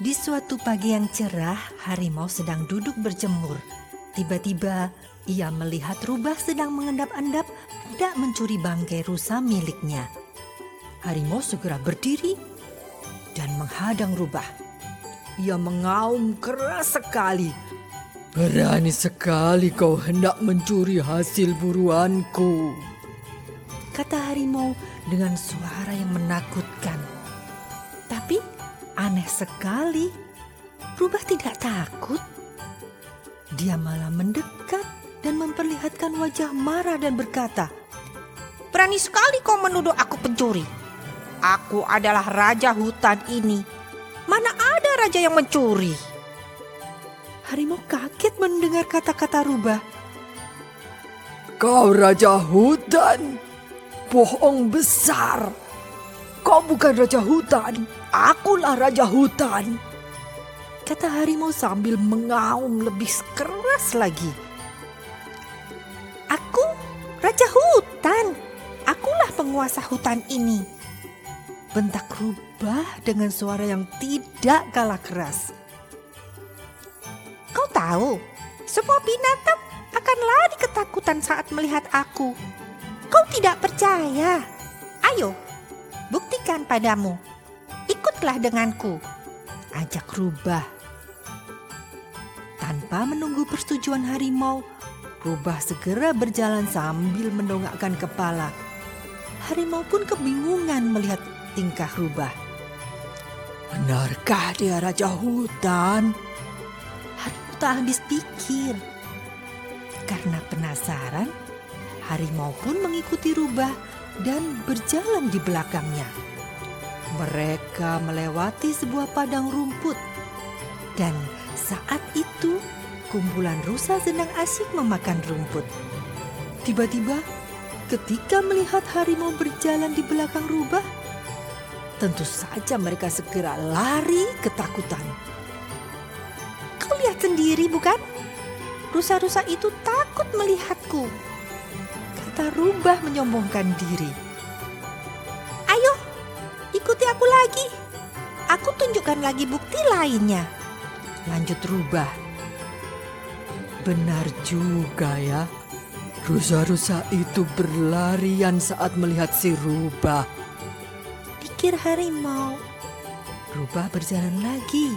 Di suatu pagi yang cerah, harimau sedang duduk berjemur. Tiba-tiba ia melihat rubah sedang mengendap-endap tidak mencuri bangkai rusa miliknya. Harimau segera berdiri dan menghadang rubah. Ia mengaum keras sekali. Berani sekali kau hendak mencuri hasil buruanku. Kata harimau dengan suara yang menakutkan. Tapi Aneh sekali, Rubah tidak takut. Dia malah mendekat dan memperlihatkan wajah marah dan berkata, Berani sekali kau menuduh aku pencuri. Aku adalah raja hutan ini. Mana ada raja yang mencuri? Harimau kaget mendengar kata-kata Rubah. Kau raja hutan, bohong besar. Kau bukan raja hutan, akulah raja hutan. Kata harimau sambil mengaum lebih keras lagi. Aku raja hutan, akulah penguasa hutan ini. Bentak rubah dengan suara yang tidak kalah keras. Kau tahu, semua binatang akan lari ketakutan saat melihat aku. Kau tidak percaya? Ayo, buktikan padamu. Ikutlah denganku. Ajak rubah. Tanpa menunggu persetujuan harimau, rubah segera berjalan sambil mendongakkan kepala. Harimau pun kebingungan melihat tingkah rubah. Benarkah dia raja hutan? Harimau tak habis pikir. Karena penasaran, harimau pun mengikuti rubah dan berjalan di belakangnya. Mereka melewati sebuah padang rumput, dan saat itu kumpulan rusa sedang asyik memakan rumput. Tiba-tiba, ketika melihat harimau berjalan di belakang rubah, tentu saja mereka segera lari ketakutan. Kau lihat sendiri, bukan? Rusa-rusa itu takut melihatku kata Rubah menyombongkan diri. Ayo, ikuti aku lagi. Aku tunjukkan lagi bukti lainnya. Lanjut Rubah. Benar juga ya. Rusa-rusa itu berlarian saat melihat si Rubah. Pikir harimau. Rubah berjalan lagi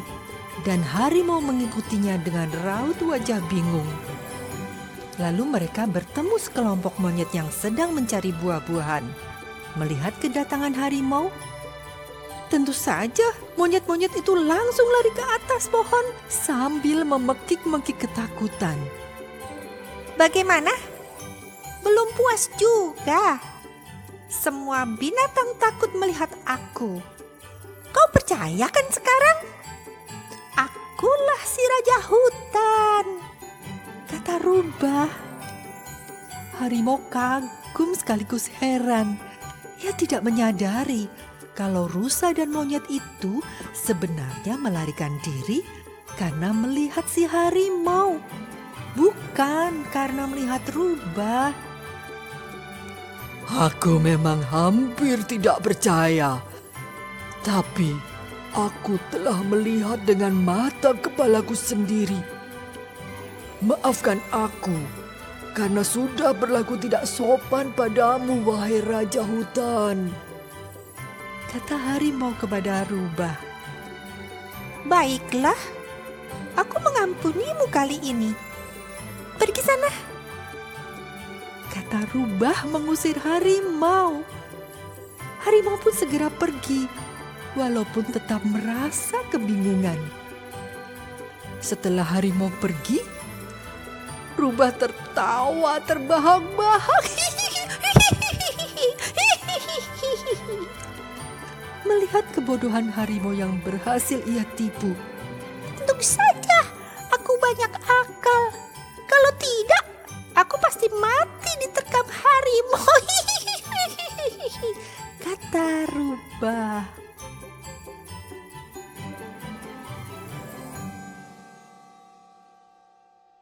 dan harimau mengikutinya dengan raut wajah bingung. Lalu mereka bertemu sekelompok monyet yang sedang mencari buah-buahan. Melihat kedatangan harimau, tentu saja monyet-monyet itu langsung lari ke atas pohon sambil memekik-mekik ketakutan. Bagaimana? Belum puas juga. Semua binatang takut melihat aku. Kau percaya kan sekarang? Akulah si raja hutan kata rubah. Harimau kagum sekaligus heran. Ia tidak menyadari kalau rusa dan monyet itu sebenarnya melarikan diri karena melihat si harimau, bukan karena melihat rubah. Aku memang hampir tidak percaya, tapi aku telah melihat dengan mata kepalaku sendiri Maafkan aku karena sudah berlaku tidak sopan padamu, wahai Raja Hutan. Kata harimau kepada rubah. Baiklah, aku mengampunimu kali ini. Pergi sana. Kata rubah mengusir harimau. Harimau pun segera pergi, walaupun tetap merasa kebingungan. Setelah harimau pergi, Rubah tertawa terbahak-bahak. Melihat kebodohan harimau yang berhasil ia tipu. Tentu saja aku banyak akal. Kalau tidak, aku pasti mati diterkam harimau. Kata Rubah.